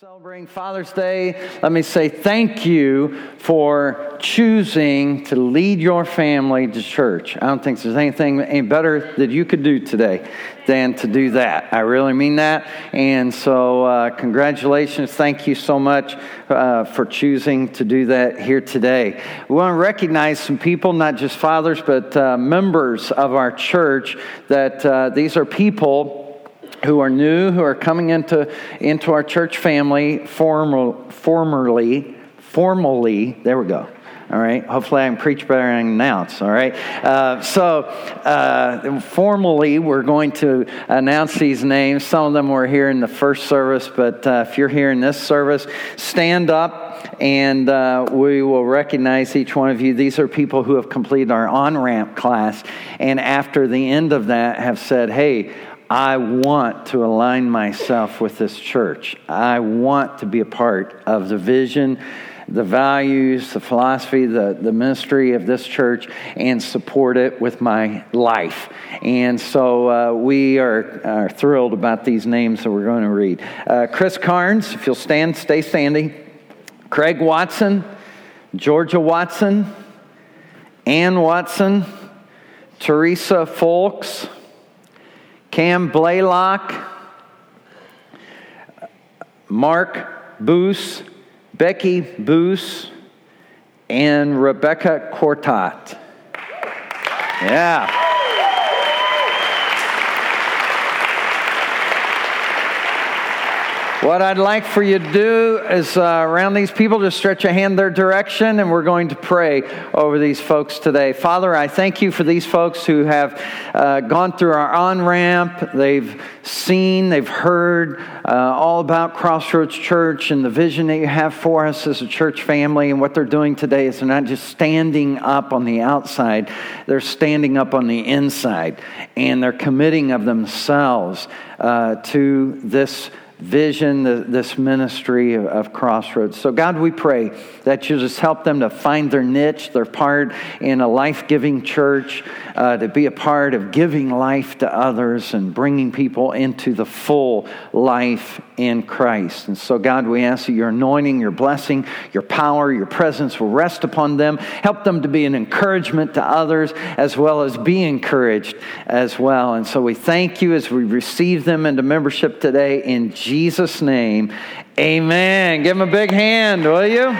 Celebrating Father's Day, let me say thank you for choosing to lead your family to church. I don't think there's anything any better that you could do today than to do that. I really mean that. And so, uh, congratulations. Thank you so much uh, for choosing to do that here today. We want to recognize some people, not just fathers, but uh, members of our church, that uh, these are people who are new, who are coming into, into our church family formal, formerly, formally, there we go. All right. Hopefully, I can preach better and announce. All right. Uh, so, uh, formally, we're going to announce these names. Some of them were here in the first service, but uh, if you're here in this service, stand up and uh, we will recognize each one of you. These are people who have completed our on ramp class, and after the end of that, have said, Hey, I want to align myself with this church. I want to be a part of the vision, the values, the philosophy, the, the ministry of this church, and support it with my life. And so uh, we are, are, thrilled about these names that we're going to read. Uh, Chris Carnes, if you'll stand, stay standing. Craig Watson, Georgia Watson, Ann Watson, Teresa Folks. Cam Blaylock, Mark Boos, Becky Boos, and Rebecca Cortot. Yeah. What I'd like for you to do is uh, around these people, just stretch a hand their direction, and we're going to pray over these folks today. Father, I thank you for these folks who have uh, gone through our on ramp. They've seen, they've heard uh, all about Crossroads Church and the vision that you have for us as a church family. And what they're doing today is they're not just standing up on the outside, they're standing up on the inside, and they're committing of themselves uh, to this vision, this ministry of Crossroads. So, God, we pray that you just help them to find their niche, their part in a life giving church, uh, to be a part of giving life to others and bringing people into the full life in Christ. And so, God, we ask that your anointing, your blessing, your power, your presence will rest upon them. Help them to be an encouragement to others as well as be encouraged as well. And so, we thank you as we receive them into membership today in Jesus' name. Amen. Give him a big hand, will you?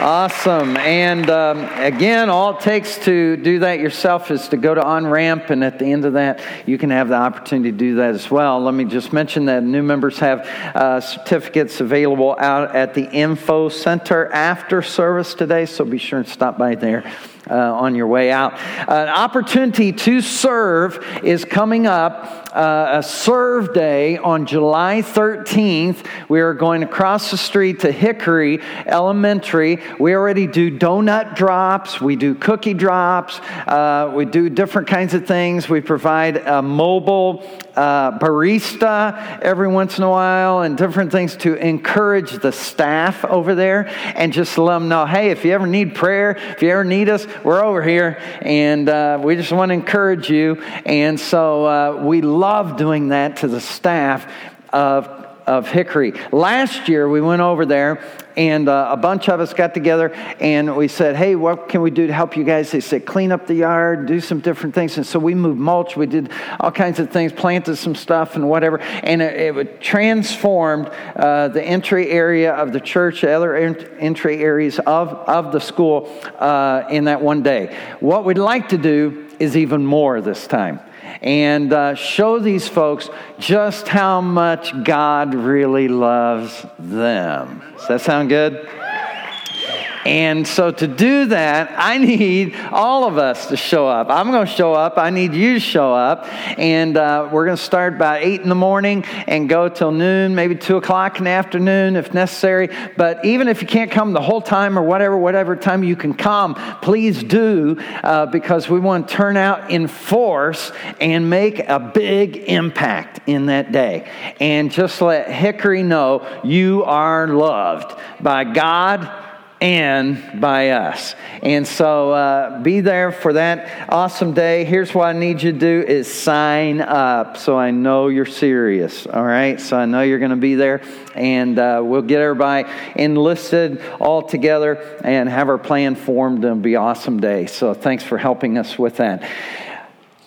Awesome. And um, again, all it takes to do that yourself is to go to On Ramp, and at the end of that, you can have the opportunity to do that as well. Let me just mention that new members have uh, certificates available out at the Info Center after service today, so be sure and stop by there uh, on your way out. An opportunity to serve is coming up. Uh, a serve day on July 13th. We are going across the street to Hickory Elementary. We already do donut drops, we do cookie drops, uh, we do different kinds of things. We provide a mobile uh, barista every once in a while and different things to encourage the staff over there and just let them know hey, if you ever need prayer, if you ever need us, we're over here, and uh, we just want to encourage you. And so uh, we love doing that to the staff of of Hickory. Last year, we went over there and uh, a bunch of us got together and we said, Hey, what can we do to help you guys? They said, Clean up the yard, do some different things. And so we moved mulch, we did all kinds of things, planted some stuff and whatever. And it, it transformed uh, the entry area of the church, the other entry areas of, of the school uh, in that one day. What we'd like to do is even more this time and uh, show these folks just how much God really loves them. Does that sound good? And so to do that, I need all of us to show up. I'm going to show up. I need you to show up. And uh, we're going to start about 8 in the morning and go till noon, maybe 2 o'clock in the afternoon if necessary. But even if you can't come the whole time or whatever, whatever time you can come, please do uh, because we want to turn out in force and make a big impact in that day. And just let Hickory know you are loved by God and by us. And so uh, be there for that awesome day. Here's what I need you to do is sign up so I know you're serious. All right? So I know you're going to be there and uh, we'll get everybody enlisted all together and have our plan formed. It'll be awesome day. So thanks for helping us with that.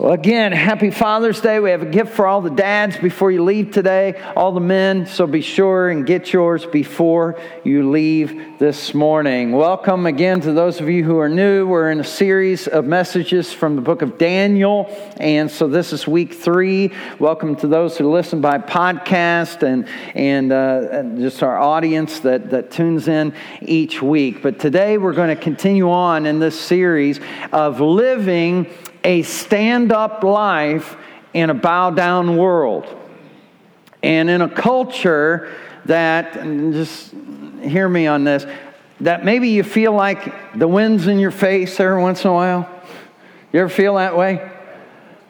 Well, again, happy Father's Day. We have a gift for all the dads before you leave today, all the men, so be sure and get yours before you leave this morning. Welcome again to those of you who are new. We're in a series of messages from the book of Daniel, and so this is week three. Welcome to those who listen by podcast and, and, uh, and just our audience that, that tunes in each week. But today we're going to continue on in this series of living a stand up life in a bow down world. And in a culture that, just hear me on this, that maybe you feel like the wind's in your face every once in a while. You ever feel that way?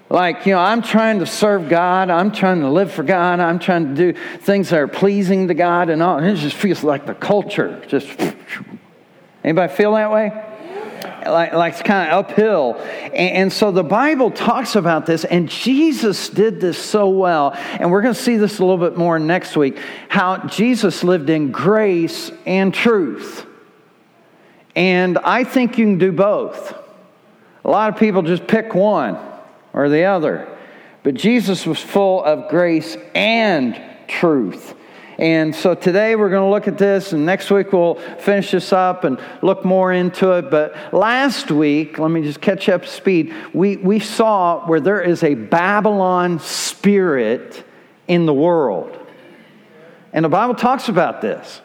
Like, you know, I'm trying to serve God, I'm trying to live for God, I'm trying to do things that are pleasing to God and all. And it just feels like the culture just. Anybody feel that way? Like, like it's kind of uphill. And, and, so the Bible talks about this, and Jesus did this so well. And we're going to see this a little bit more next week how Jesus lived in grace and truth. And I think you can do both. A lot of people just pick one or the other. But Jesus was full of grace and truth. And so today we're going to look at this, and next week we'll finish this up and look more into it. But last week, let me just catch up speed, we, we saw where there is a Babylon spirit in the world. And the Bible talks about this.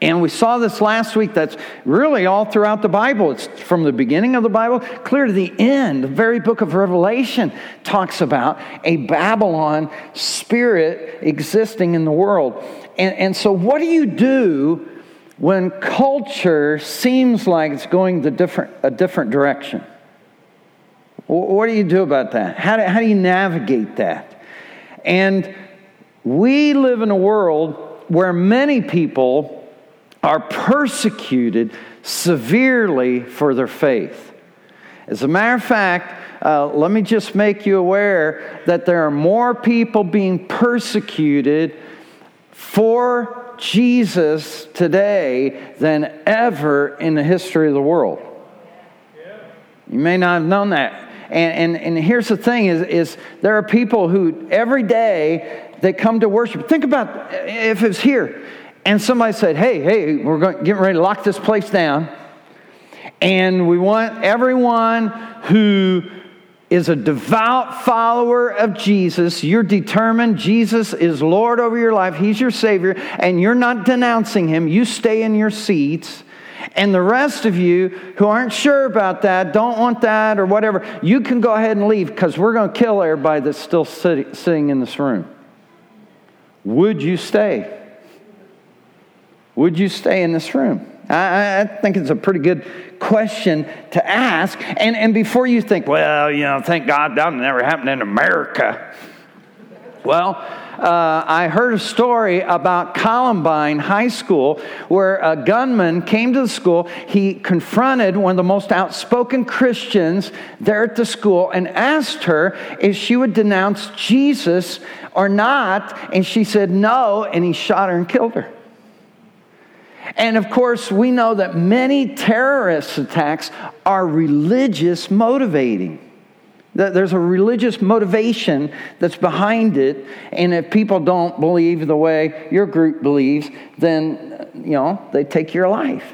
And we saw this last week. That's really all throughout the Bible. It's from the beginning of the Bible clear to the end. The very book of Revelation talks about a Babylon spirit existing in the world. And, and so, what do you do when culture seems like it's going the different, a different direction? What do you do about that? How do, how do you navigate that? And we live in a world where many people are persecuted severely for their faith. As a matter of fact, uh, let me just make you aware that there are more people being persecuted for Jesus today than ever in the history of the world. You may not have known that. And, and, and here's the thing is, is there are people who every day they come to worship. Think about if it's here and somebody said, Hey, hey, we're going, getting ready to lock this place down. And we want everyone who is a devout follower of Jesus, you're determined Jesus is Lord over your life, He's your Savior, and you're not denouncing Him, you stay in your seats. And the rest of you who aren't sure about that, don't want that, or whatever, you can go ahead and leave because we're going to kill everybody that's still sitting in this room. Would you stay? Would you stay in this room? I, I, think it's a pretty good question to ask. And, and before you think, well, you know, thank God that never happened in America. Well, uh, I heard a story about Columbine High School where a gunman came to the school. He confronted one of the most outspoken Christians there at the school and asked her if she would denounce Jesus or not. And she said no, and he shot her and killed her. And of course, we know that many terrorist attacks are religious motivating. There's a religious motivation that's behind it. And if people don't believe the way your group believes, then, you know, they take your life.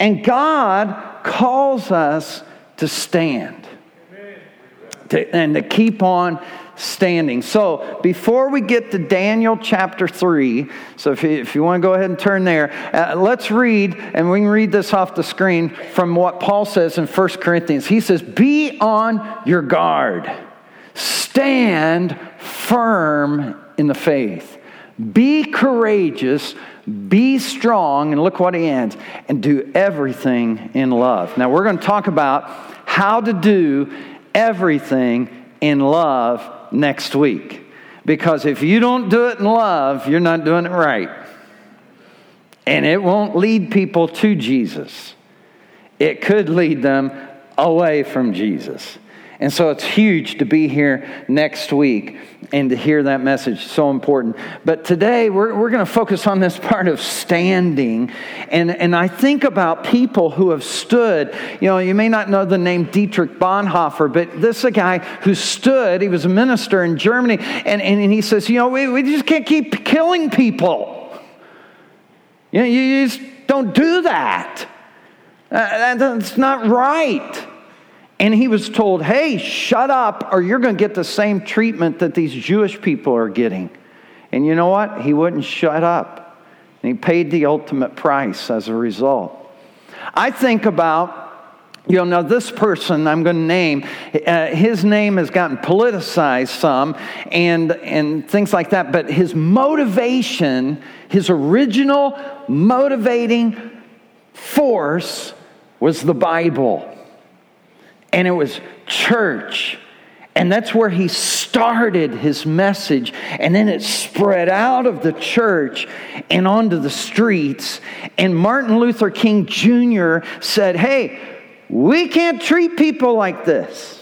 And God calls us to stand to, and to keep on standing. So, before we get to Daniel chapter 3, so if you, if you want to go ahead and turn there, uh, let's read, and we can read this off the screen from what Paul says in 1 Corinthians. He says, Be on your guard, stand firm in the faith, be courageous. Be strong, and look what he ends, and do everything in love. Now, we're going to talk about how to do everything in love next week. Because if you don't do it in love, you're not doing it right. And it won't lead people to Jesus, it could lead them away from Jesus. And so it's huge to be here next week and to hear that message. So important. But today we're, we're going to focus on this part of standing. And, and I think about people who have stood. You know, you may not know the name Dietrich Bonhoeffer, but this is a guy who stood. He was a minister in Germany. And, and he says, you know, we, we just can't keep killing people. You know, you just don't do that. Uh, that's not right. And he was told, hey, shut up, or you're going to get the same treatment that these Jewish people are getting. And you know what? He wouldn't shut up. And he paid the ultimate price as a result. I think about you know, now this person I'm going to name, uh, his name has gotten politicized some and, and things like that, but his motivation, his original motivating force was the Bible and it was church. And that's where he started his message. And then it spread out of the church and onto the streets. And Martin Luther King Jr. said, Hey, we can't treat people like this.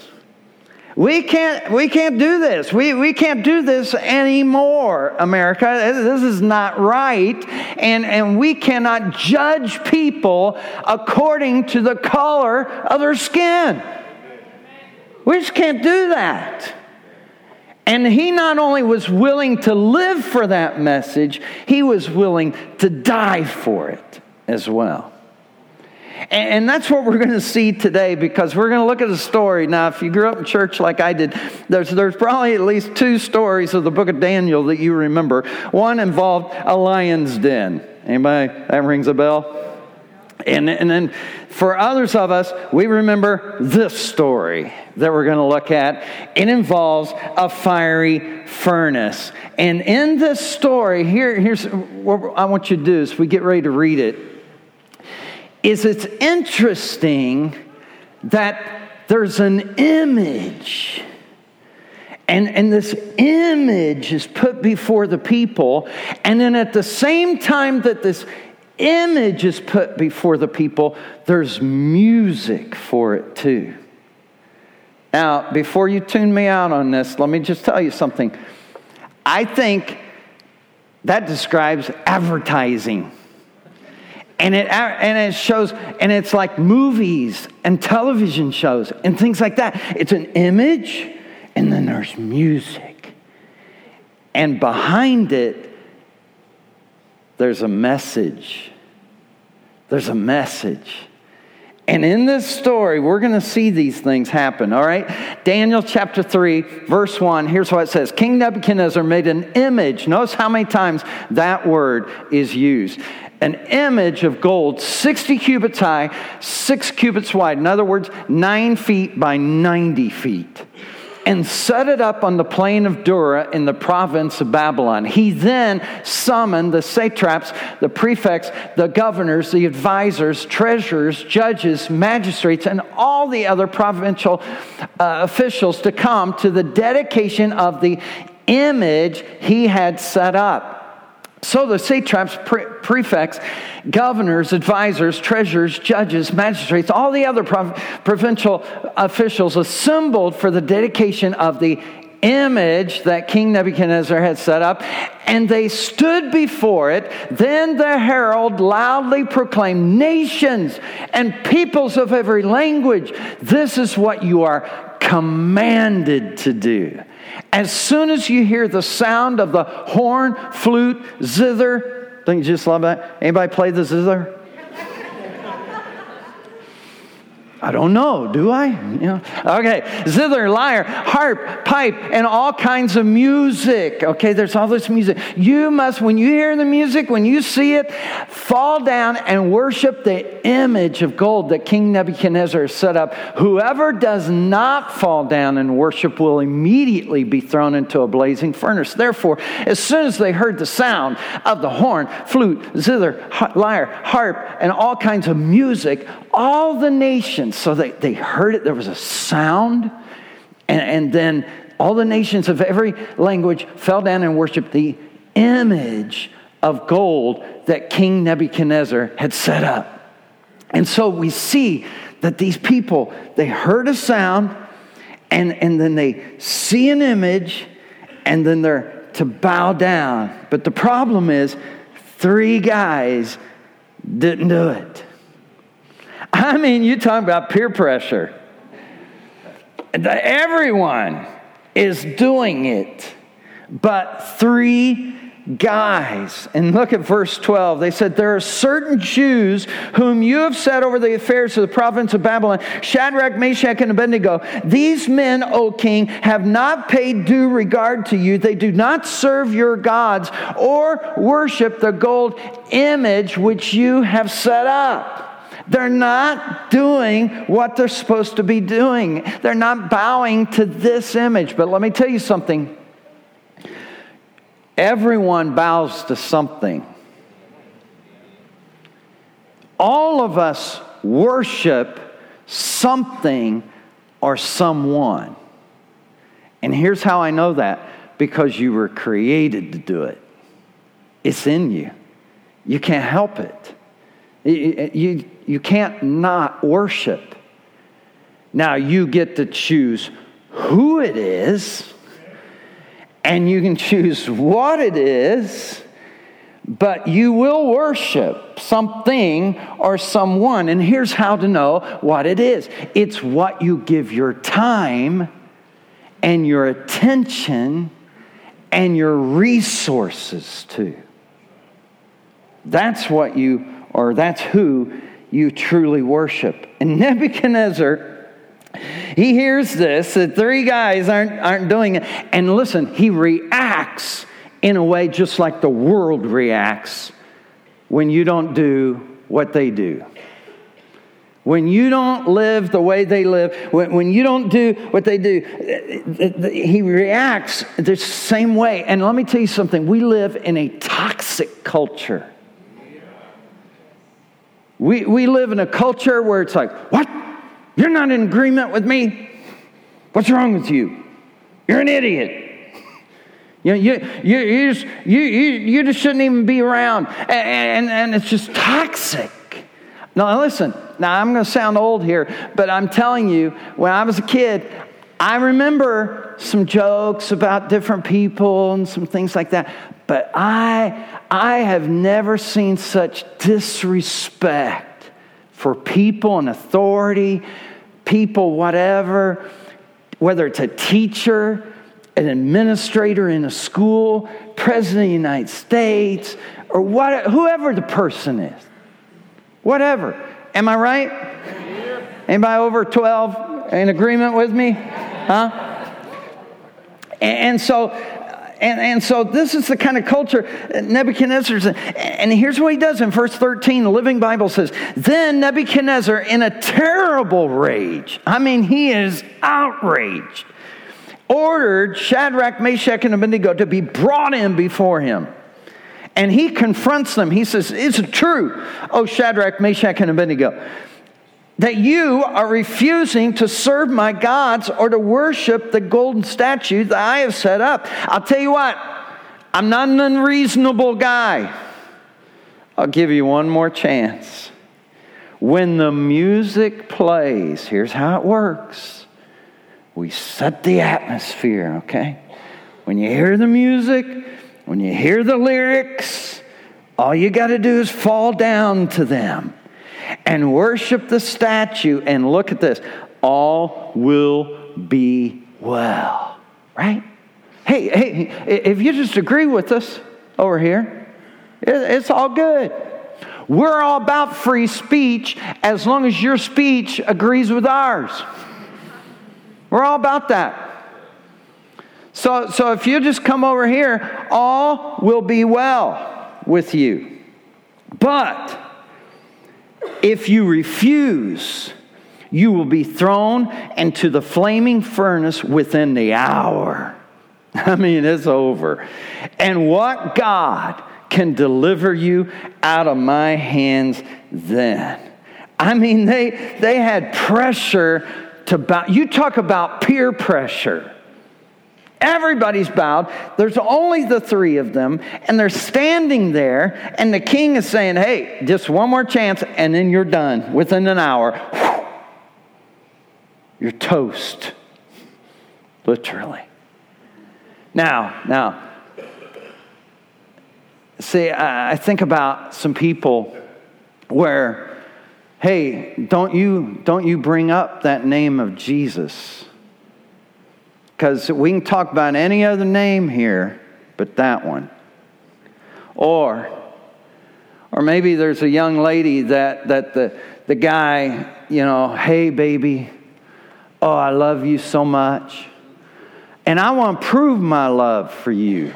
We can't, we can't do this. We, we can't do this anymore, America. This is not right. And, and we cannot judge people according to the color of their skin. We just can't do that. And he not only was willing to live for that message, he was willing to die for it as well. And that's what we're going to see today because we're going to look at a story. Now, if you grew up in church like I did, there's, there's probably at least two stories of the book of Daniel that you remember. One involved a lion's den. Anybody? That rings a bell? And, and then for others of us, we remember this story that we're going to look at. It involves a fiery furnace. And in this story, here, here's what I want you to do as we get ready to read it, is it's interesting that there's an image. And, and this image is put before the people. And then at the same time that this image is put before the people, there's music for it too. Now, before you tune me out on this, let me just tell you something. I think that describes advertising. And it, and it shows, and it's like movies and television shows and things like that. It's an image, and then there's music. And behind it, there's a message. There's a message. And in this story, we're going to see these things happen, all right? Daniel chapter 3, verse 1, here's what it says King Nebuchadnezzar made an image. Notice how many times that word is used. An image of gold, 60 cubits high, six cubits wide. In other words, nine feet by 90 feet and set it up on the plain of Dura in the province of Babylon. He then summoned the satraps, the prefects, the governors, the advisors, treasurers, judges, magistrates, and all the other provincial uh, officials to come to the dedication of the image he had set up. So the satraps, pre- prefects, governors, advisors, treasurers, judges, magistrates, all the other prov- provincial officials assembled for the dedication of the image that King Nebuchadnezzar had set up, and they stood before it. Then the herald loudly proclaimed, Nations and peoples of every language, this is what you are commanded to do. As soon as you hear the sound of the horn, flute, zither, don't you just love that? Anybody play the zither? I don't know, do I? You know? Okay, zither, lyre, harp, pipe, and all kinds of music. Okay, there's all this music. You must, when you hear the music, when you see it, fall down and worship the image of gold that King Nebuchadnezzar set up. Whoever does not fall down and worship will immediately be thrown into a blazing furnace. Therefore, as soon as they heard the sound of the horn, flute, zither, lyre, harp, and all kinds of music, all the nations, so they, they heard it, there was a sound, and, and then all the nations of every language fell down and worshiped the image of gold that King Nebuchadnezzar had set up. And so we see that these people, they heard a sound and, and then they see an image and then they're to bow down. But the problem is, three guys didn't do it. I mean, you talk about peer pressure. Everyone is doing it, but three guys. And look at verse 12. They said, There are certain Jews whom you have set over the affairs of the province of Babylon Shadrach, Meshach, and Abednego. These men, O king, have not paid due regard to you. They do not serve your gods or worship the gold image which you have set up. They're not doing what they're supposed to be doing. They're not bowing to this image. But let me tell you something Everyone bows to something. All of us worship something or someone. And here's how I know that because you were created to do it, it's in you. You can't help it. You, you, can't not worship. Now, you get to choose who it is and you can choose what it is, but you will worship something or someone. And here's how to know what it is it's what you give your time and your attention and your resources to. That's what you, or that's who you truly worship. And Nebuchadnezzar he hears this, that three guys aren't, aren't doing it. And listen, he reacts in a way just like the world reacts when you don't do what they do. When you don't live the way they live, when, when you don't do what they do, he reacts the same way. And let me tell you something we live in a toxic culture. We, we live in a culture where it's like, what? You're not in agreement with me. What's wrong with you? You're an idiot. You, know, you, you, you, just, you, you, you just shouldn't even be around. And, and, and it's just toxic. Now, listen, now I'm going to sound old here, but I'm telling you, when I was a kid, I remember some jokes about different people and some things like that, but I, I have never seen such disrespect for people and authority people, whatever, whether it's a teacher, an administrator in a school, president of the United States, or what, whoever the person is. Whatever. Am I right? Anybody over 12 in agreement with me? Huh? And so and, and so this is the kind of culture Nebuchadnezzar's in. And here's what he does in verse 13. The Living Bible says, Then Nebuchadnezzar, in a terrible rage, I mean, he is outraged, ordered Shadrach, Meshach, and Abednego to be brought in before him. And he confronts them. He says, Is it true, O Shadrach, Meshach, and Abednego? That you are refusing to serve my gods or to worship the golden statue that I have set up. I'll tell you what, I'm not an unreasonable guy. I'll give you one more chance. When the music plays, here's how it works we set the atmosphere, okay? When you hear the music, when you hear the lyrics, all you got to do is fall down to them and worship the statue, and look at this all will be well. Right? Hey, hey, if you just agree with us over here, it's all good. We're all about free speech as long as your speech agrees with ours. We're all about that. So, so if you just come over here, all will be well with you. But if you refuse, you will be thrown into the flaming furnace within the hour. I mean, it's over. And what God can deliver you out of my hands then? I mean, they, they had pressure to bow. You talk about peer pressure. Everybody's bowed. There's only the three of them, and they're standing there, and the king is saying, Hey, just one more chance, and then you're done within an hour. You're toast. Literally. Now, now, see, I think about some people where, hey, don't you, don't you bring up that name of Jesus? Because we can talk about any other name here but that one. Or, or maybe there's a young lady that, that the, the guy, you know, hey, baby, oh, I love you so much. And I want to prove my love for you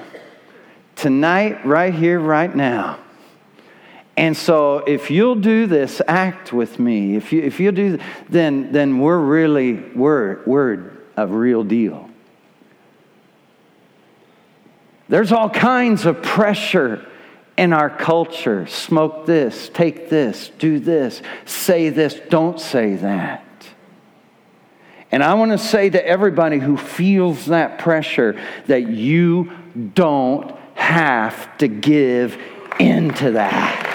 tonight, right here, right now. And so if you'll do this act with me, if you if you do then then we're really we're we're a real deal. There's all kinds of pressure in our culture. Smoke this, take this, do this, say this, don't say that. And I want to say to everybody who feels that pressure that you don't have to give into that.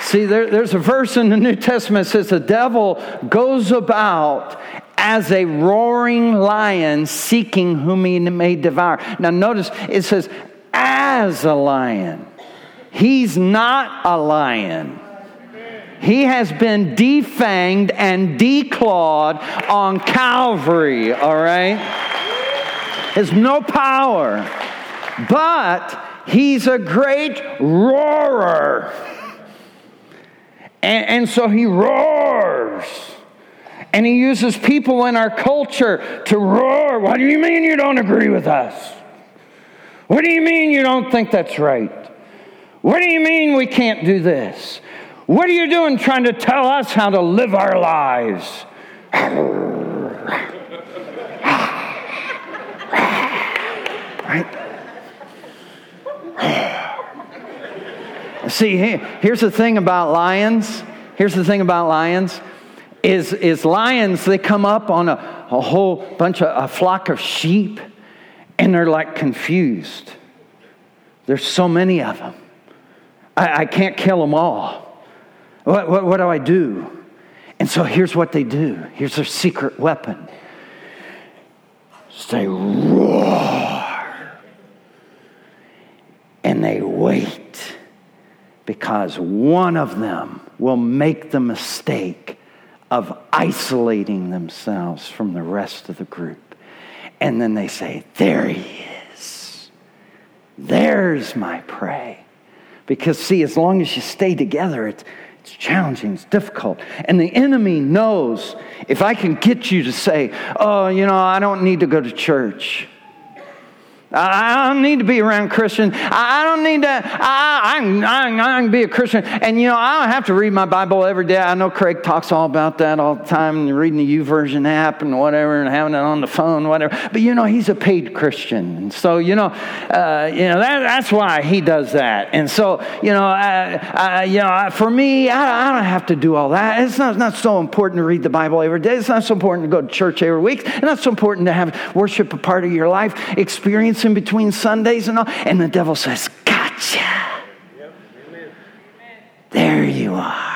See, there, there's a verse in the New Testament that says the devil goes about as a roaring lion seeking whom he may devour. Now, notice it says, as a lion. He's not a lion. He has been defanged and declawed on Calvary, all right? Has no power. But he's a great roarer. And, and so he roars. And he uses people in our culture to roar. What do you mean you don't agree with us? What do you mean you don't think that's right? What do you mean we can't do this? What are you doing trying to tell us how to live our lives? right? See, here's the thing about lions. Here's the thing about lions is, is lions, they come up on a, a whole bunch of, a flock of sheep, and they're like confused. There's so many of them. I, I can't kill them all. What, what, what do I do? And so here's what they do. Here's their secret weapon. they roar. And they wait because one of them will make the mistake of isolating themselves from the rest of the group. And then they say, There he is. There's my prey. Because, see, as long as you stay together, it's, it's challenging, it's difficult. And the enemy knows if I can get you to say, Oh, you know, I don't need to go to church. I don't need to be around Christians. I don't need to, I, I, I, I can be a Christian. And you know, I don't have to read my Bible every day. I know Craig talks all about that all the time, and reading the YouVersion app and whatever, and having it on the phone, whatever. But you know, he's a paid Christian. And so, you know, uh, you know that, that's why he does that. And so, you know, I, you know for me, I, I, don't have to do all that. It's not, not so important to read the Bible every day. It's not so important to go to church every week. It's not so important to have worship a part of your life experience in between Sundays and all. And the devil says, Gotcha. There you are.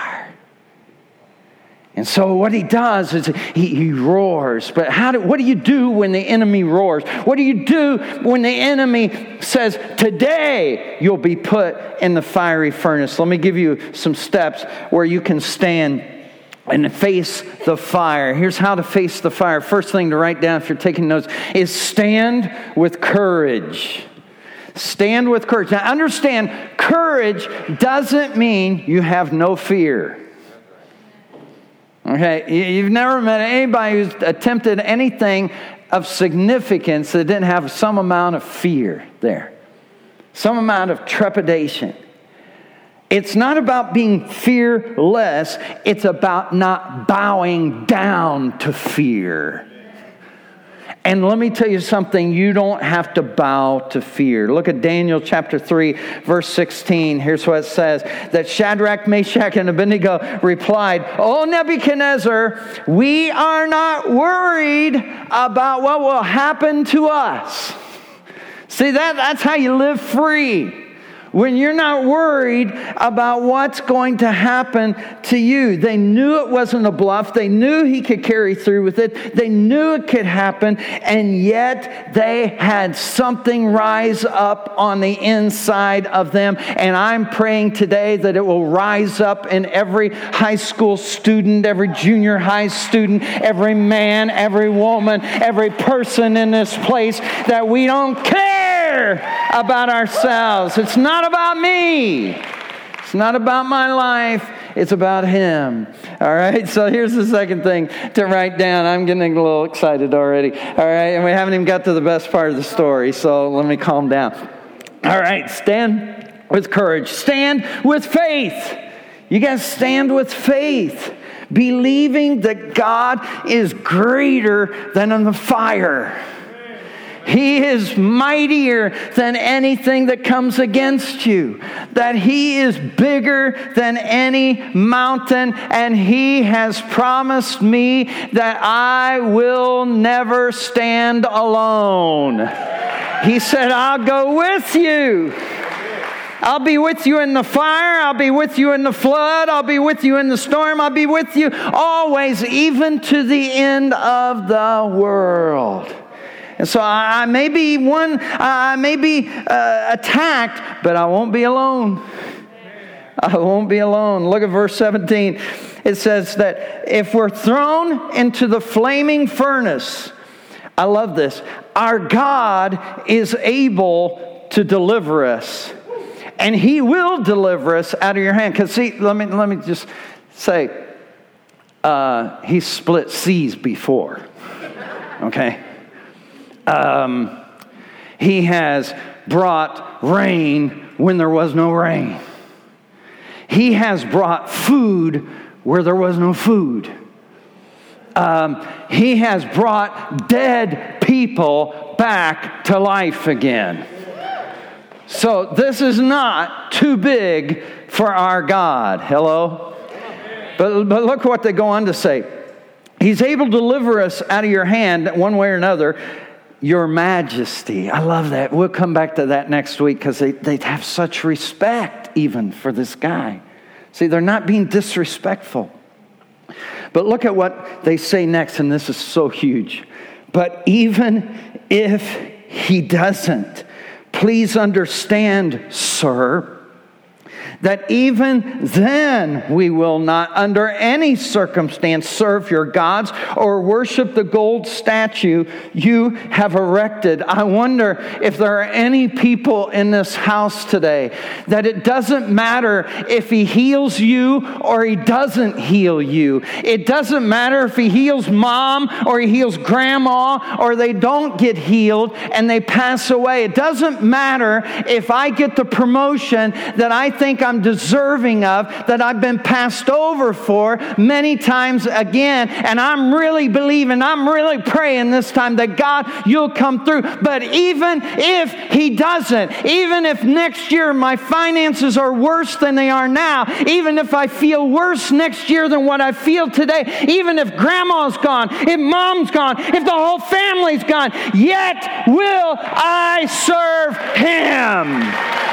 And so what he does is he, he roars. But how do, what do you do when the enemy roars? What do you do when the enemy says, Today you'll be put in the fiery furnace? Let me give you some steps where you can stand and face the fire. Here's how to face the fire. First thing to write down if you're taking notes is stand with courage. Stand with courage. Now, understand, courage doesn't mean you have no fear. Okay, you've never met anybody who's attempted anything of significance that didn't have some amount of fear there, some amount of trepidation. It's not about being fearless, it's about not bowing down to fear. And let me tell you something, you don't have to bow to fear. Look at Daniel chapter 3, verse 16. Here's what it says that Shadrach, Meshach, and Abednego replied, Oh, Nebuchadnezzar, we are not worried about what will happen to us. See, that, that's how you live free when you're not worried about what's going to happen to you. They knew it wasn't a bluff. They knew he could carry through with it. They knew it could happen. And yet they had something rise up on the inside of them. And I'm praying today that it will rise up in every high school student, every junior high student, every man, every woman, every person in this place that we don't care about ourselves. It's not about me. It's not about my life. It's about Him. All right. So here's the second thing to write down. I'm getting a little excited already. All right. And we haven't even got to the best part of the story. So let me calm down. All right. Stand with courage. Stand with faith. You guys stand with faith, believing that God is greater than in the fire. He is mightier than anything that comes against you. That He is bigger than any mountain, and He has promised me that I will never stand alone. He said, I'll go with you. I'll be with you in the fire. I'll be with you in the flood. I'll be with you in the storm. I'll be with you always, even to the end of the world. And so I may be one, I may be uh, attacked, but I won't be alone. I won't be alone. Look at verse 17. It says that if we're thrown into the flaming furnace, I love this, our God is able to deliver us. And he will deliver us out of your hand. Because, see, let me, let me just say, uh, he split seas before. Okay? Um, he has brought rain when there was no rain. He has brought food where there was no food. Um, he has brought dead people back to life again. So this is not too big for our God. Hello? But, but look what they go on to say. He's able to deliver us out of your hand one way or another your majesty. I love that. We'll come back to that next week because they, they have such respect even for this guy. See, they're not being disrespectful. But look at what they say next, and this is so huge. But even if he doesn't, please understand, sir, that even then we will not, under any circumstance, serve your gods or worship the gold statue you have erected. I wonder if there are any people in this house today that it doesn't matter if he heals you or he doesn't heal you. It doesn't matter if he heals mom or he heals grandma or they don't get healed and they pass away. It doesn't matter if I get the promotion that I think I'm I'm deserving of, that I've been passed over for many times again. And I'm really believing, I'm really praying this time that God, you'll come through. But even if He doesn't, even if next year my finances are worse than they are now, even if I feel worse next year than what I feel today, even if grandma's gone, if mom's gone, if the whole family's gone, yet will I serve Him.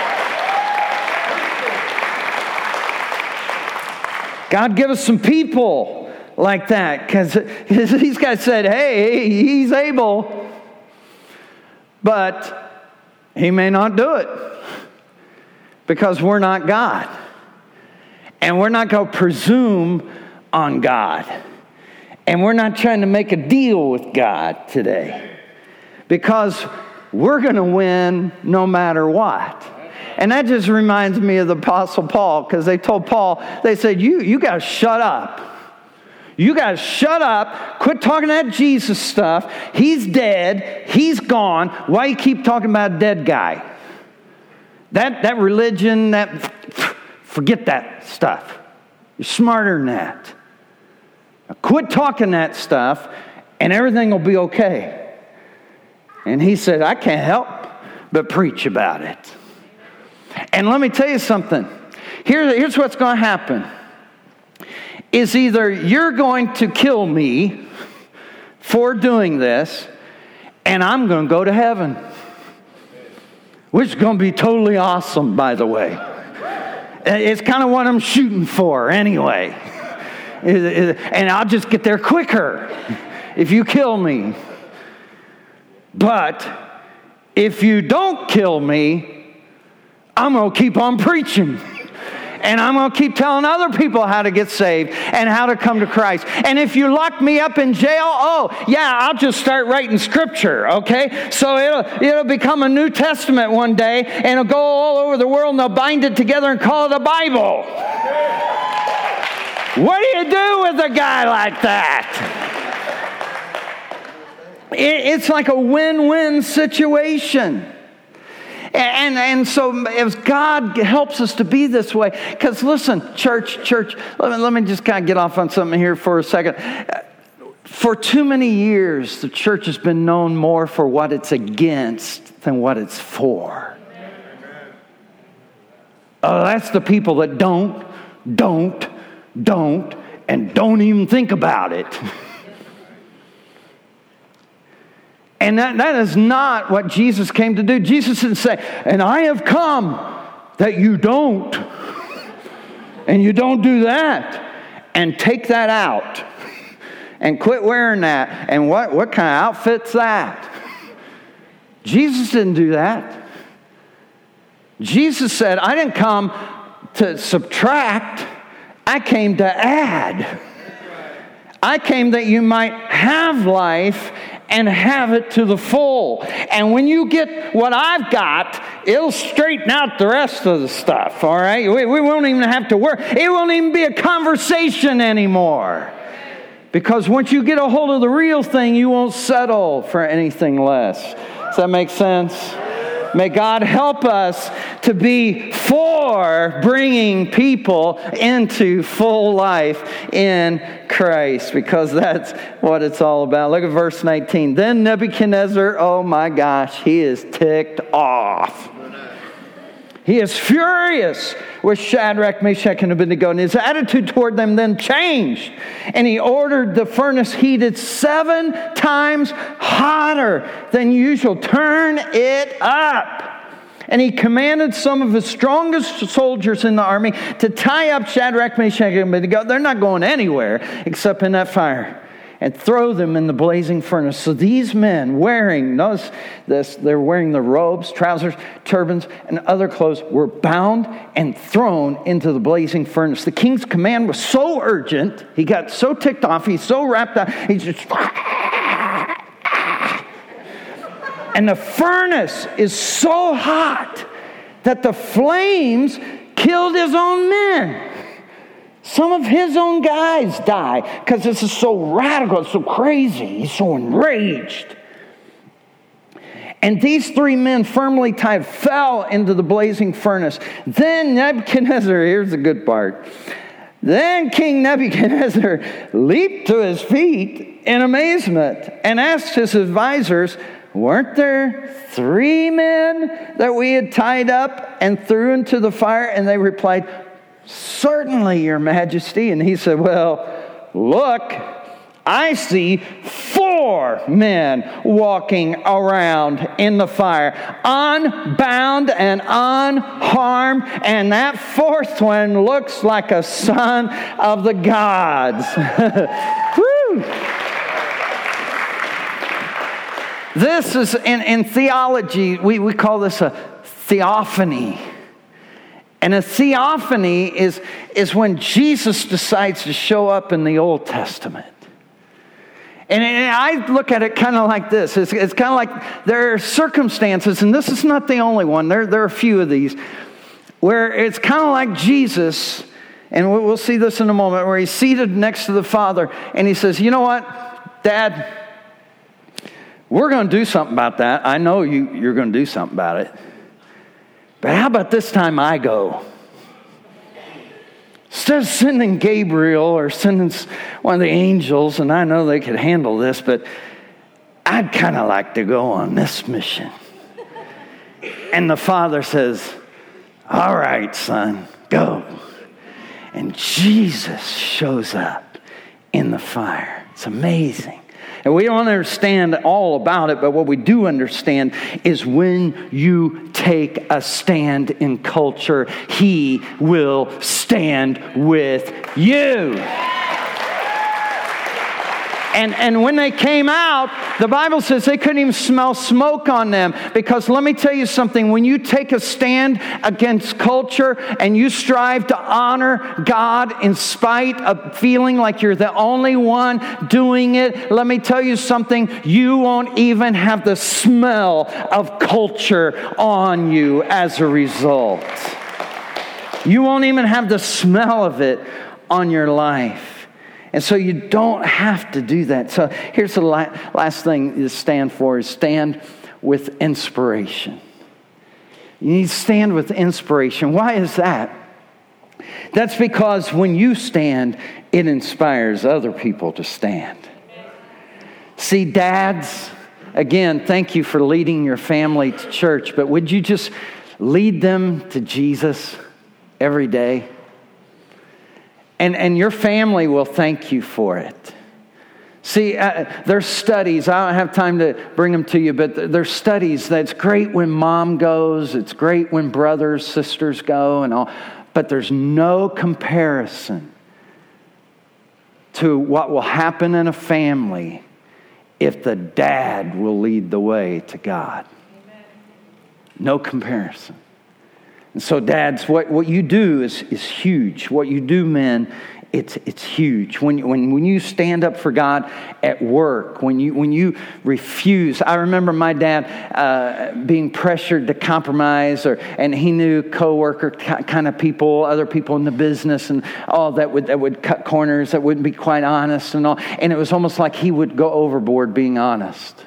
God, give us some people like that because these guys said, hey, he's able, but he may not do it because we're not God. And we're not going to presume on God. And we're not trying to make a deal with God today because we're going to win no matter what. And that just reminds me of the Apostle Paul because they told Paul, they said, You, you got to shut up. You got to shut up. Quit talking that Jesus stuff. He's dead. He's gone. Why you keep talking about a dead guy? That, that religion, that, forget that stuff. You're smarter than that. Now quit talking that stuff and everything will be okay. And he said, I can't help but preach about it. And let me tell you something. Here, here's what's going to happen. Is either you're going to kill me for doing this, and I'm going to go to heaven. Which is going to be totally awesome, by the way. It's kind of what I'm shooting for anyway. And I'll just get there quicker if you kill me. But if you don't kill me, I'm going to keep on preaching. And I'm going to keep telling other people how to get saved and how to come to Christ. And if you lock me up in jail, oh, yeah, I'll just start writing scripture, okay? So it'll, it'll become a New Testament one day and it'll go all over the world and they'll bind it together and call it a Bible. What do you do with a guy like that? It's like a win win situation. And, and so, as God helps us to be this way, because listen, church, church, let me, let me just kind of get off on something here for a second. For too many years, the church has been known more for what it's against than what it's for. Oh, that's the people that don't, don't, don't, and don't even think about it. And that, that is not what Jesus came to do. Jesus didn't say, and I have come that you don't. And you don't do that. And take that out. And quit wearing that. And what, what kind of outfit's that? Jesus didn't do that. Jesus said, I didn't come to subtract, I came to add. I came that you might have life and have it to the full. And when you get what I've got, it'll straighten out the rest of the stuff, all right? We, we won't even have to work. It won't even be a conversation anymore. Because once you get a hold of the real thing, you won't settle for anything less. Does that make sense? May God help us to be for bringing people into full life in Christ because that's what it's all about. Look at verse 19. Then Nebuchadnezzar, oh my gosh, he is ticked off. He is furious with Shadrach, Meshach, and Abednego, and his attitude toward them then changed. And he ordered the furnace heated seven times hotter than usual. Turn it up. And he commanded some of his strongest soldiers in the army to tie up Shadrach, Meshach, and Abednego. They're not going anywhere except in that fire and throw them in the blazing furnace. So these men wearing, this, they're wearing the robes, trousers, turbans, and other clothes, were bound and thrown into the blazing furnace. The king's command was so urgent, he got so ticked off, he's so wrapped up, he just. And the furnace is so hot that the flames killed his own men. Some of his own guys die because this is so radical, it's so crazy. He's so enraged. And these three men, firmly tied, fell into the blazing furnace. Then Nebuchadnezzar, here's the good part. Then King Nebuchadnezzar leaped to his feet in amazement and asked his advisors, Weren't there three men that we had tied up and threw into the fire? And they replied, Certainly, Your Majesty. And he said, Well, look, I see four men walking around in the fire, unbound and unharmed, and that fourth one looks like a son of the gods. This is in, in theology, we, we call this a theophany. And a theophany is, is when Jesus decides to show up in the Old Testament. And, I look at it kind of like this it's, it's kind of like there are circumstances, and this is not the only one, there, there are a few of these, where it's kind of like Jesus, and we'll see this in a moment, where he's seated next to the Father, and he says, You know what, Dad? We're going to do something about that. I know you, you're going to do something about it. But how about this time I go? Instead of sending Gabriel or sending one of the angels, and I know they could handle this, but I'd kind of like to go on this mission. And the father says, All right, son, go. And Jesus shows up in the fire. It's amazing. And we don't understand all about it, but what we do understand is when you take a stand in culture, He will stand with you. And, and when they came out, the Bible says they couldn't even smell smoke on them. Because let me tell you something when you take a stand against culture and you strive to honor God in spite of feeling like you're the only one doing it, let me tell you something you won't even have the smell of culture on you as a result. You won't even have the smell of it on your life. And so you don't have to do that. So here's the last thing to stand for is stand with inspiration. You need to stand with inspiration. Why is that? That's because when you stand, it inspires other people to stand. See, dads, again, thank you for leading your family to church, but would you just lead them to Jesus every day? And, and your family will thank you for it. See, uh, there's studies, I don't have time to bring them to you, but there's studies that's great when mom goes, it's great when brothers, sisters go, and all, but there's no comparison to what will happen in a family if the dad will lead the way to God. No comparison. And so, dads, what, what you do is, is huge. What you do, men, it's, it's huge. When, when, when you stand up for God at work, when you, when you refuse. I remember my dad uh, being pressured to compromise, or, and he knew coworker kind of people, other people in the business, and all that would, that would cut corners, that wouldn't be quite honest, and all. And it was almost like he would go overboard being honest.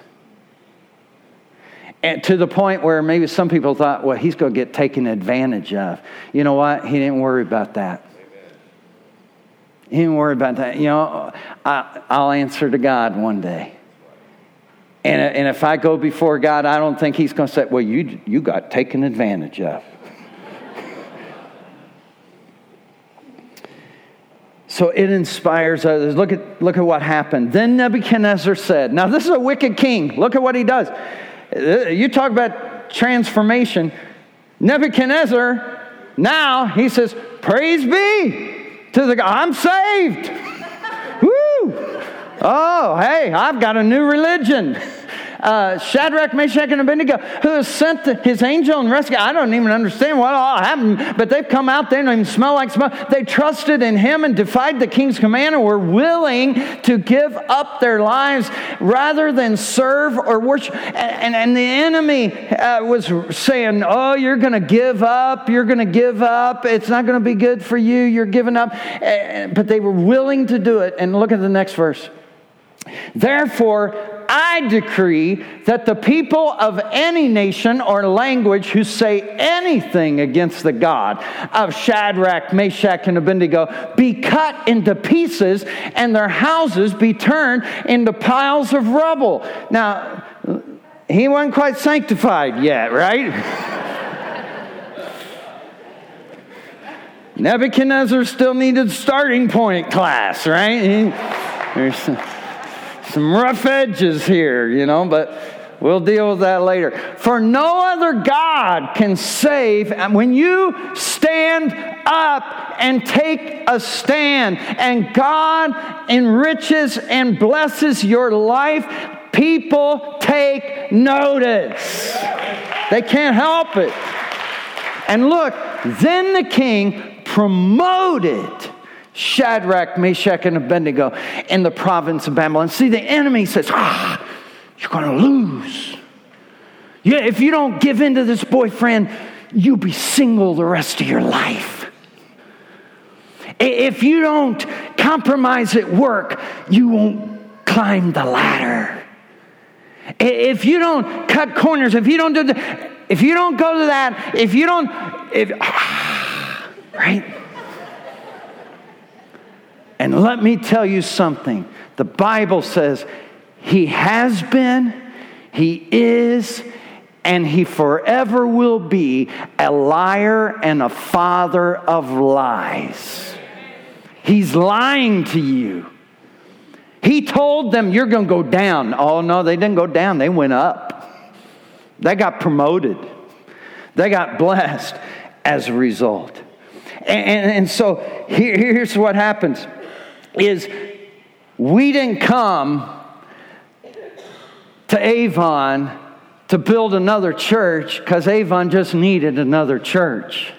And to the point where maybe some people thought, well, he's going to get taken advantage of. You know what? He didn't worry about that. He didn't worry about that. You know, I, will answer to God one day. And, and if I go before God, I don't think he's going to say, well, you, you got taken advantage of. So it inspires others. Look at, look at what happened. Then Nebuchadnezzar said, Now, this is a wicked king. Look at what he does. You talk about transformation. Nebuchadnezzar, now he says, Praise be to the God. I'm saved. Woo! Oh, hey, I've got a new religion uh, Shadrach, Meshach, and Abednego, who has sent his angel and rescue. I don't even understand what all happened, but they've come out. They don't even smell like smoke. They trusted in him and defied the king's command and were willing to give up their lives rather than serve or worship. And, and, and the enemy uh, was saying, Oh, you're going to give up. You're going to give up. It's not going to be good for you. You're giving up. But they were willing to do it. And look at the next verse. Therefore, I decree that the people of any nation or language who say anything against the God of Shadrach, Meshach, and Abednego be cut into pieces and their houses be turned into piles of rubble. Now, he wasn't quite sanctified yet, right? Nebuchadnezzar still needed starting point class, right? There's some rough edges here, you know, but we'll deal with that later. For no other God can save. And when you stand up and take a stand, and God enriches and blesses your life, people take notice. They can't help it. And look, then the king promoted Shadrach, Meshach, and Abednego in the province of Babylon. See, the enemy says, ah, you're going to lose. Yeah, if you don't give in to this boyfriend, you'll be single the rest of your life. If you don't compromise at work, you won't climb the ladder. If you don't cut corners, if you don't do the, if you don't go to that, if you don't, if, ah, right? And let me tell you something the Bible says He has been, He is, and He forever will be a liar and a father of lies. He's lying to you. He told them, You're going to go down. Oh, no, they didn't go down, they went up. They got promoted, they got blessed as a result. And, and, and so here, here's what happens is we didn't come to Avon to build another church because Avon just needed another church.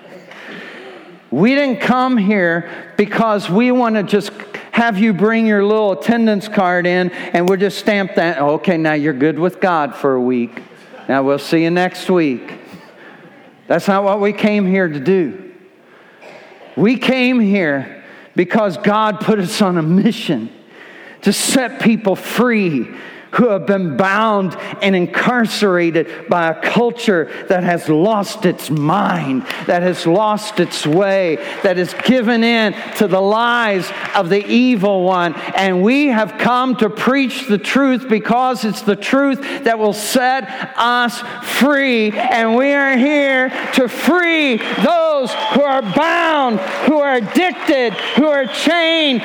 We didn't come here because we want to just have you bring your little attendance card in and we'll just stamp that. Okay, now you're good with God for a week. Now we'll see you next week. That's not what we came here to do. We came here because God put us on a mission to set people free who have been bound and incarcerated by a culture that has lost its mind, that has lost its way, that has given in to the lies of the evil one. And we have come to preach the truth because it's the truth that will set us free. And we are here to free those who are bound, who are addicted, who are chained,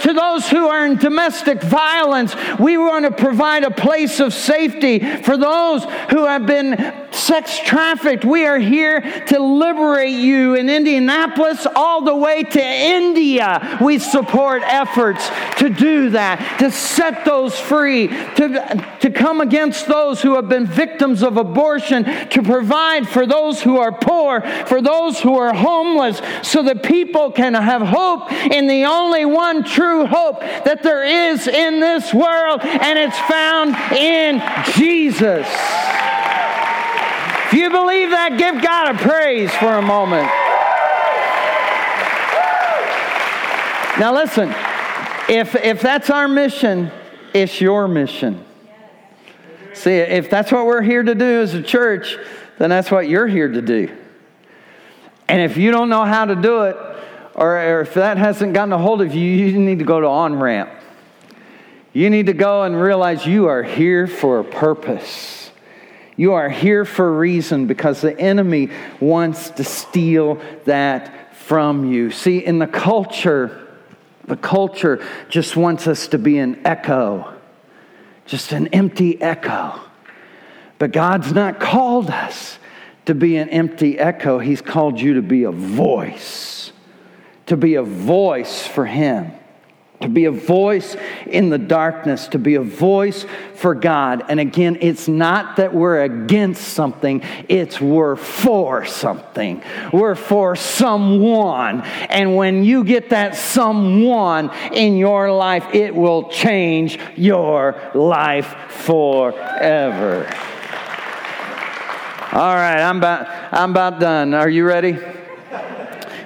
to those who are in domestic violence. We want to provide a place of safety for those who have been sex trafficked. We are here to liberate you in Indianapolis all the way to India. We support efforts to do that, to set those free, to, to come against those who have been victims of abortion, to provide for those who are poor, for those who are homeless, so that people can have hope in the only one true hope that there is in this world, and it's found in Jesus. If you believe that, give God a praise for a moment. Now, listen, if, if that's our mission, it's your mission. See, if that's what we're here to do as a church, then that's what you're here to do. And if you don't know how to do it, or if that hasn't gotten a hold of you, you need to go to on ramp. You need to go and realize you are here for a purpose. You are here for a reason because the enemy wants to steal that from you. See, in the culture, the culture just wants us to be an echo, just an empty echo. But God's not called us to be an empty echo, He's called you to be a voice to be a voice for Him, to be a voice in the darkness, to be a voice for God. And again, it's not that we're against something, it's we're for something. We're for someone. And when you get that someone in your life, it will change your life forever. All right, I'm about, I'm about done. Are you ready?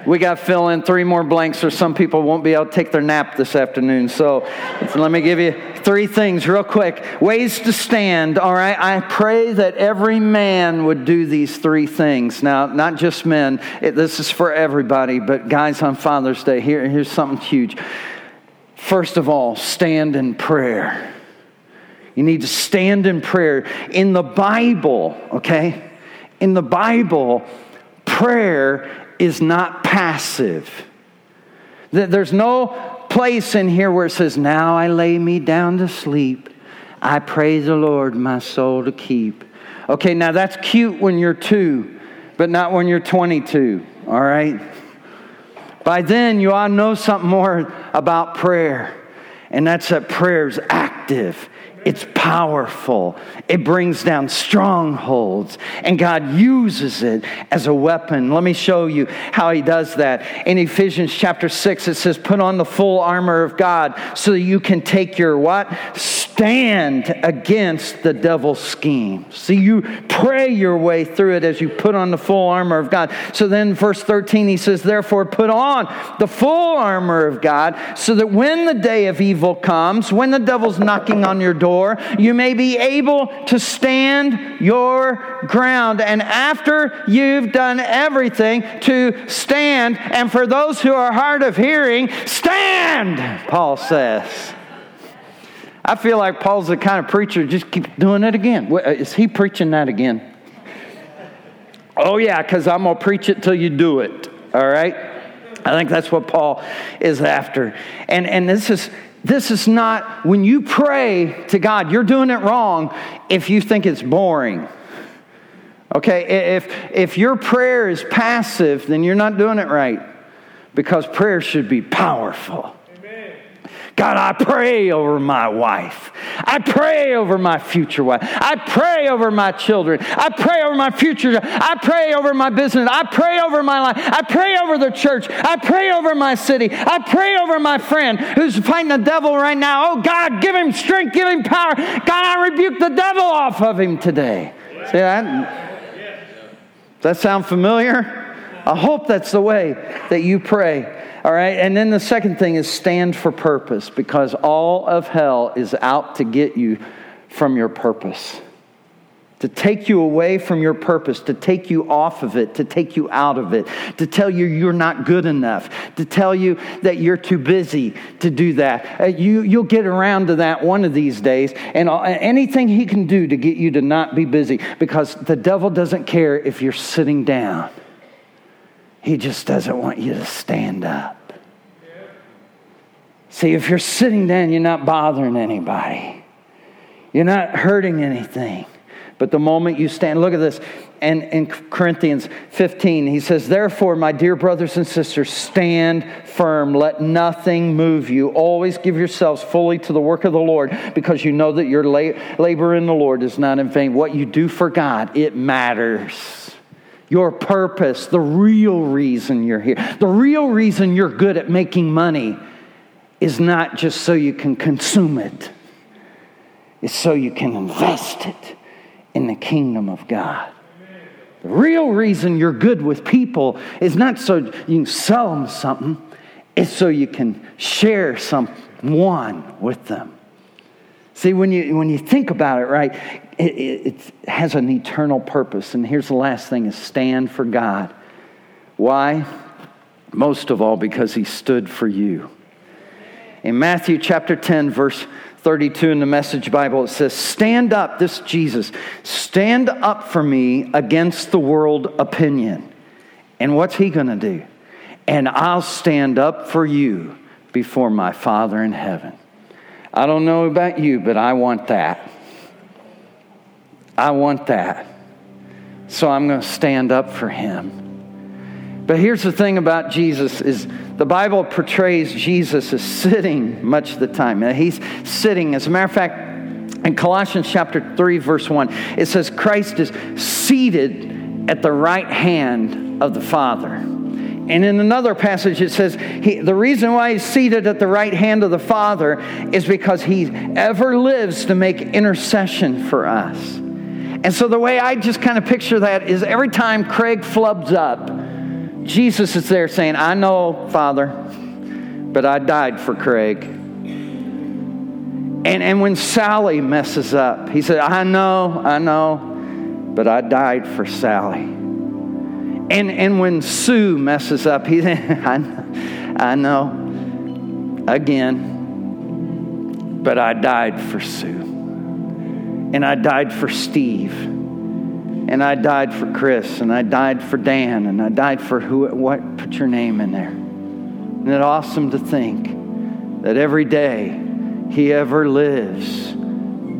We got to fill in three more blanks, or some people won't be able to take their nap this afternoon. So let me give you three things real quick. Ways to stand, all right? I pray that every man would do these three things. Now, not just men, it, this is for everybody, but guys on Father's Day, here, here's something huge. First of all, stand in prayer. You need to stand in prayer. In the Bible, okay? In the Bible, prayer is not passive. There's no place in here where it says, Now I lay me down to sleep. I praise the Lord, my soul to keep. Okay, now that's cute when you're two, but not when you're 22, all right? By then, you ought to know something more about prayer, and that's that prayer is active it's powerful. It brings down strongholds, and God uses it as a weapon. Let me show you how He does that. In Ephesians chapter 6, it says, Put on the full armor of God so that you can take your what? Stand against the devil's scheme. See, you pray your way through it as you put on the full armor of God. So then, verse 13, he says, Therefore, put on the full armor of God so that when the day of evil comes, when the devil's knocking on your door, door, you may be able to stand your ground. And after you've done everything to stand, and for those who are hard of hearing, stand, Paul says. I feel like Paul's the kind of preacher just keep doing it again. Uh, is he preaching that again? Oh, yeah, because I'm going to preach it till you do it. All right? I think that's what Paul is after. And, and this is. This is not, when you pray to God, you're doing it wrong if you think it's boring. Okay, if, if your prayer is passive, then you're not doing it right because prayer should be powerful. God, I pray over my wife. I pray over my future wife. I pray over my children. I pray over my future. I pray over my business. I pray over my life. I pray over the church. I pray over my city. I pray over my friend who's fighting the devil right now. Oh, God, give him strength, give him power. God, I rebuke the devil off of him today. See that? Does that sound familiar? I hope that's the way that you pray. All right, and then the second thing is stand for purpose because all of hell is out to get you from your purpose. To take you away from your purpose, to take you off of it, to take you out of it, to tell you you're not good enough, to tell you that you're too busy to do that. Uh, you, you'll get around to that one of these days, and anything he can do to get you to not be busy because the devil doesn't care if you're sitting down. He just doesn't want you to stand up. See, if you're sitting down, you're not bothering anybody, you're not hurting anything. But the moment you stand, look at this. And in Corinthians 15, he says, Therefore, my dear brothers and sisters, stand firm. Let nothing move you. Always give yourselves fully to the work of the Lord, because you know that your labor in the Lord is not in vain. What you do for God, it matters your purpose, the real reason you're here, the real reason you're good at making money is not just so you can consume it, it's so you can invest it in the kingdom of God. The real reason you're good with people is not so you can sell them something, it's so you can share someone with them. See, when you, when you think about it, right, it, it, has an eternal purpose. And here's the last thing is stand for God. Why? Most of all, because he stood for you. In Matthew chapter 10, verse 32 in the Message Bible, it says, Stand up, this Jesus, stand up for me against the world opinion. And what's he going to do? And I'll stand up for you before my Father in heaven. I don't know about you, but I want that. I want that. So I'm going to stand up for him. But here's the thing about Jesus is the Bible portrays Jesus as sitting much of the time. He's sitting. As a matter of fact, in Colossians chapter 3, verse 1, it says Christ is seated at the right hand of the Father. And in another passage, it says he, the reason why he's seated at the right hand of the Father is because he ever lives to make intercession for us. And so the way I just kind of picture that is every time Craig flubs up, Jesus is there saying, I know, Father, but I died for Craig. And, and when Sally messes up, he said, I know, I know, but I died for Sally. And, and when Sue messes up, he, said, I, I know, again, but I died for Sue. And I died for Steve. And I died for Chris. And I died for Dan. And I died for who, what, put your name in there. Isn't it awesome to think that every day he ever lives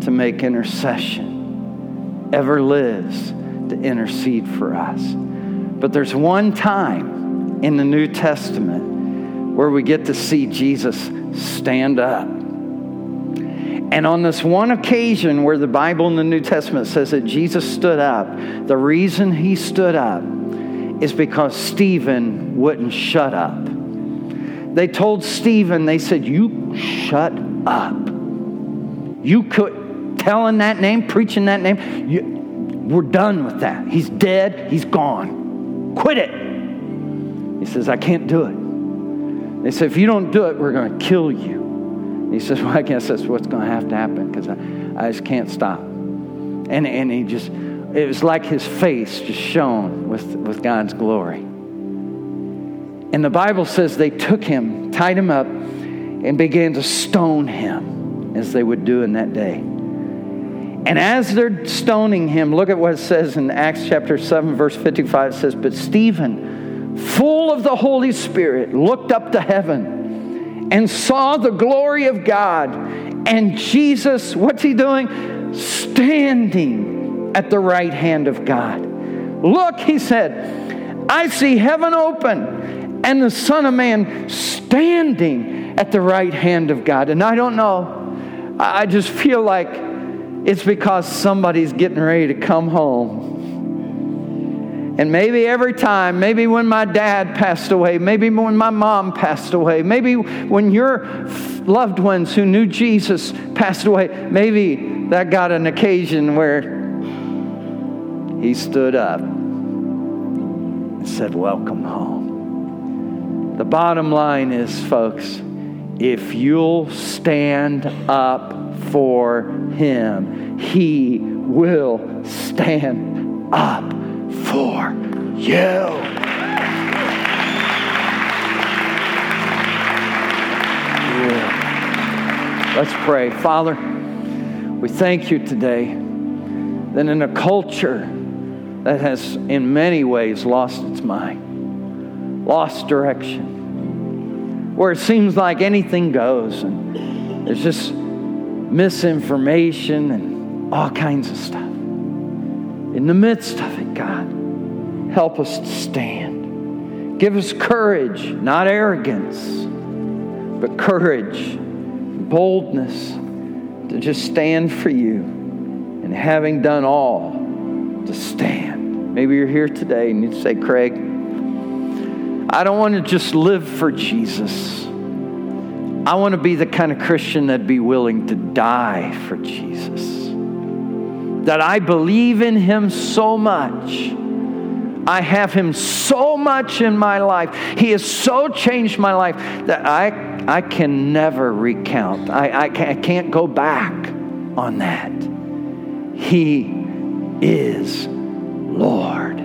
to make intercession, ever lives to intercede for us. But there's one time in the New Testament where we get to see Jesus stand up. And on this one occasion where the Bible in the New Testament says that Jesus stood up, the reason he stood up is because Stephen wouldn't shut up. They told Stephen, they said, You shut up. You could, telling that name, preaching that name, you, we're done with that. He's dead, he's gone. Quit it. He says, I can't do it. They said, if you don't do it, we're going to kill you. He says, well, I guess that's what's going to have to happen because I, I just can't stop. And, and he just, it was like his face just shone with, with God's glory. And the Bible says they took him, tied him up, and began to stone him. as they would do in that day. And as they're stoning him, look at what it says in Acts chapter 7, verse 55. It says, But Stephen, full of the Holy Spirit, looked up to heaven and saw the glory of God. And Jesus, what's he doing? Standing at the right hand of God. Look, he said, I see heaven open and the Son of Man standing at the right hand of God. And I don't know, I just feel like it's because somebody's getting ready to come home. And maybe every time, maybe when my dad passed away, maybe when my mom passed away, maybe when your loved ones who knew Jesus passed away, maybe that got an occasion where he stood up and said, Welcome home. The bottom line is, folks, if you'll stand up for him, he will stand up for you. Let's pray. Father, we thank you today that in a culture that has, in many ways, lost its mind, lost direction, where it seems like anything goes, and there's just misinformation and all kinds of stuff. In the midst of it, God, help us to stand. Give us courage, not arrogance, but courage, boldness to just stand for you. And having done all, to stand. Maybe you're here today and you say, Craig, I don't want to just live for Jesus. I want to be the kind of Christian that'd be willing to die for Jesus. That I believe in Him so much. I have Him so much in my life. He has so changed my life that I, I can never recount. I, I, can't, I can't go back on that. He is Lord.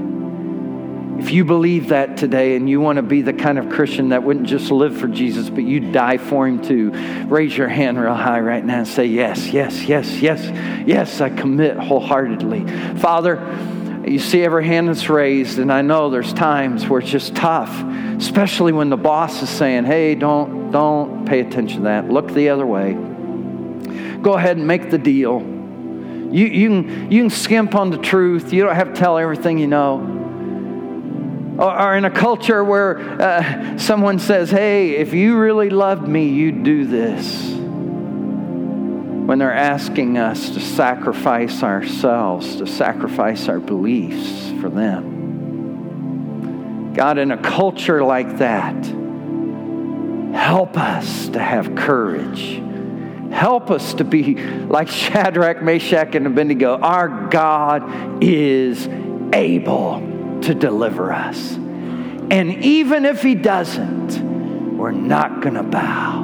If you believe that today and you want to be the kind of Christian that wouldn't just live for Jesus, but you die for him too, raise your hand real high right now and say, Yes, yes, yes, yes, yes, I commit wholeheartedly. Father, you see every hand that's raised, and I know there's times where it's just tough, especially when the boss is saying, Hey, don't, don't pay attention to that. Look the other way. Go ahead and make the deal. You, you, can, you can skimp on the truth. You don't have to tell everything you know or, in a culture where uh, someone says, Hey, if you really loved me, you'd do this. When they're asking us to sacrifice ourselves, to sacrifice our beliefs for them. God, in a culture like that, help us to have courage. Help us to be like Shadrach, Meshach, and Abednego. Our God is able to deliver us. And even if He doesn't, we're not going to bow.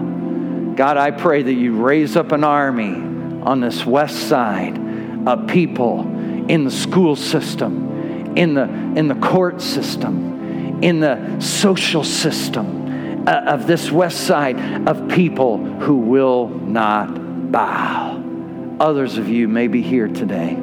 God, I pray that you raise up an army on this west side of people in the school system, in the, in the court system, in the social system uh, of this west side of people who will not bow. Others of you may be here today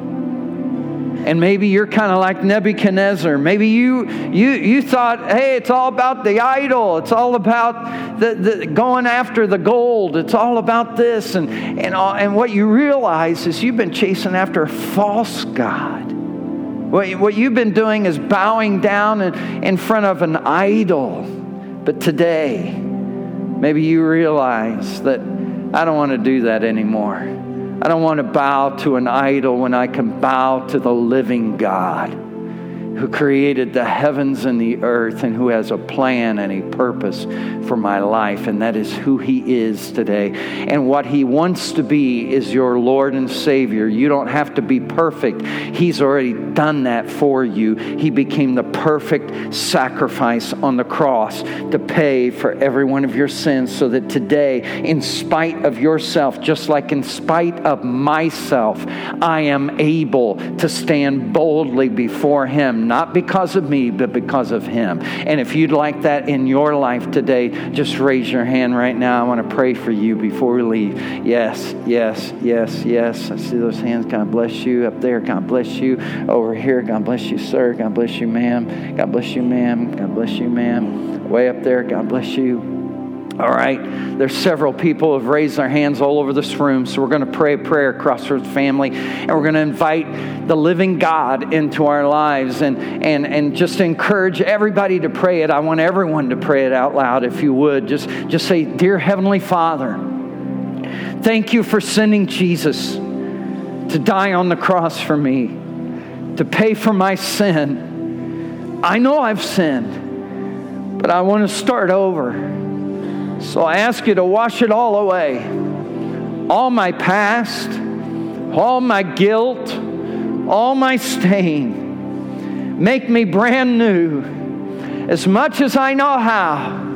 and maybe you're kind of like Nebuchadnezzar. Maybe you, you, you thought, hey, it's all about the idol. It's all about the, the going after the gold. It's all about this. And, and, all, and what you realize is you've been chasing after a false God. What, what you've been doing is bowing down in, in front of an idol. But today, maybe you realize that I don't want to do that anymore. I don't want to bow to an idol when I can bow to the living God who created the heavens and the earth and who has a plan and a purpose for my life. And that is who He is today. And what He wants to be is your Lord and Savior. You don't have to be perfect, He's already done that for you. He became the perfect sacrifice on the cross to pay for every one of your sins so that today, in spite of yourself, just like in spite of myself, I am able to stand boldly before Him not because of me, but because of Him. And if you'd like that in your life today, just raise your hand right now. I want to pray for you before we leave. Yes, yes, yes, yes. I see those hands. God bless you up there. God bless you over here. God bless you, sir. God bless you, ma'am. God bless you, ma'am. God bless you, ma'am. Way up there. God bless you. All right. There's several people who have raised their hands all over this room. So we're going to pray a prayer, across Crossroads family, and we're going to invite the living God into our lives and, and, and just encourage everybody to pray it. I want everyone to pray it out loud if you would. Just, just say, Dear Heavenly Father, thank you for sending Jesus to die on the cross for me, to pay for my sin. I know I've sinned, but I want to start over. So I ask you to wash it all away all my past, all my guilt, all my stain. Make me brand new. As much as I know how,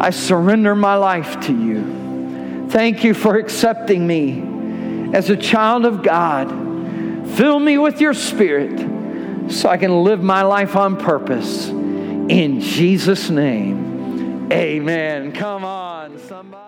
I surrender my life to you. Thank you for accepting me as a child of God. Fill me with your spirit so I can live my life on purpose. In Jesus' name. Amen. Come on, somebody.